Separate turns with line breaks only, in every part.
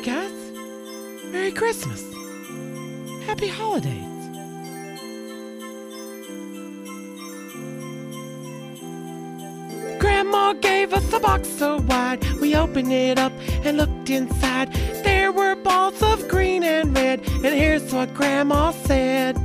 Hey guys, Merry Christmas. Happy holidays. Grandma gave us a box so wide. We opened it up and looked inside. There were balls of green and red. And here's what Grandma said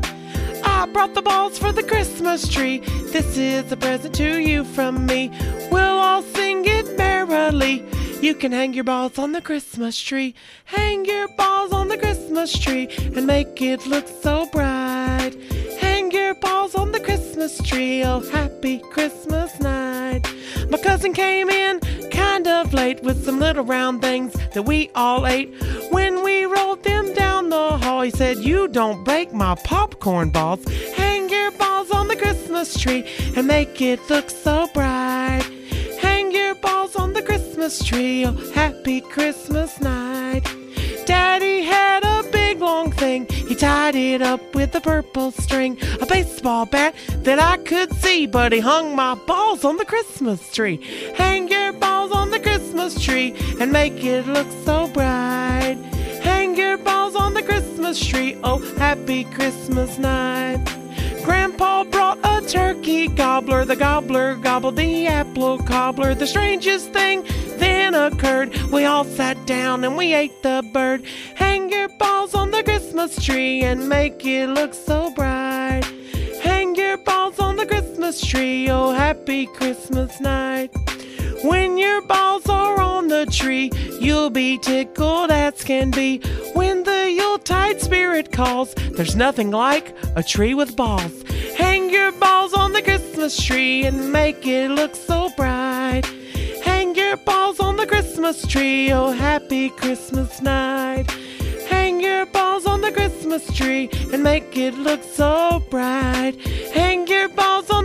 I brought the balls for the Christmas tree. This is a present to you from me. We'll all sing it merrily. You can hang your balls on the Christmas tree. Hang your balls on the Christmas tree and make it look so bright. Hang your balls on the Christmas tree. Oh, happy Christmas night. My cousin came in kind of late with some little round things that we all ate. When we rolled them down the hall, he said, You don't break my popcorn balls. Hang your balls on the Christmas tree and make it look so bright. Christmas tree. Oh, happy Christmas night. Daddy had a big long thing. He tied it up with a purple string, a baseball bat that I could see, but he hung my balls on the Christmas tree. Hang your balls on the Christmas tree and make it look so bright. Hang your balls on the Christmas tree. Oh, happy Christmas night. Grandpa brought a turkey gobbler. The gobbler gobbled the apple cobbler. The strangest thing then occurred. We all sat down and we ate the bird. Hang your balls on the Christmas tree and make it look so bright. Hang your balls on the Christmas tree. Oh, happy Christmas night. When your balls are on the tree, you'll be tickled as can be. When the Yuletide spirit calls, there's nothing like a tree with balls. Hang your balls on the Christmas tree and make it look so bright. Hang your balls on the Christmas tree, oh happy Christmas night. Hang your balls on the Christmas tree and make it look so bright. Hang your balls on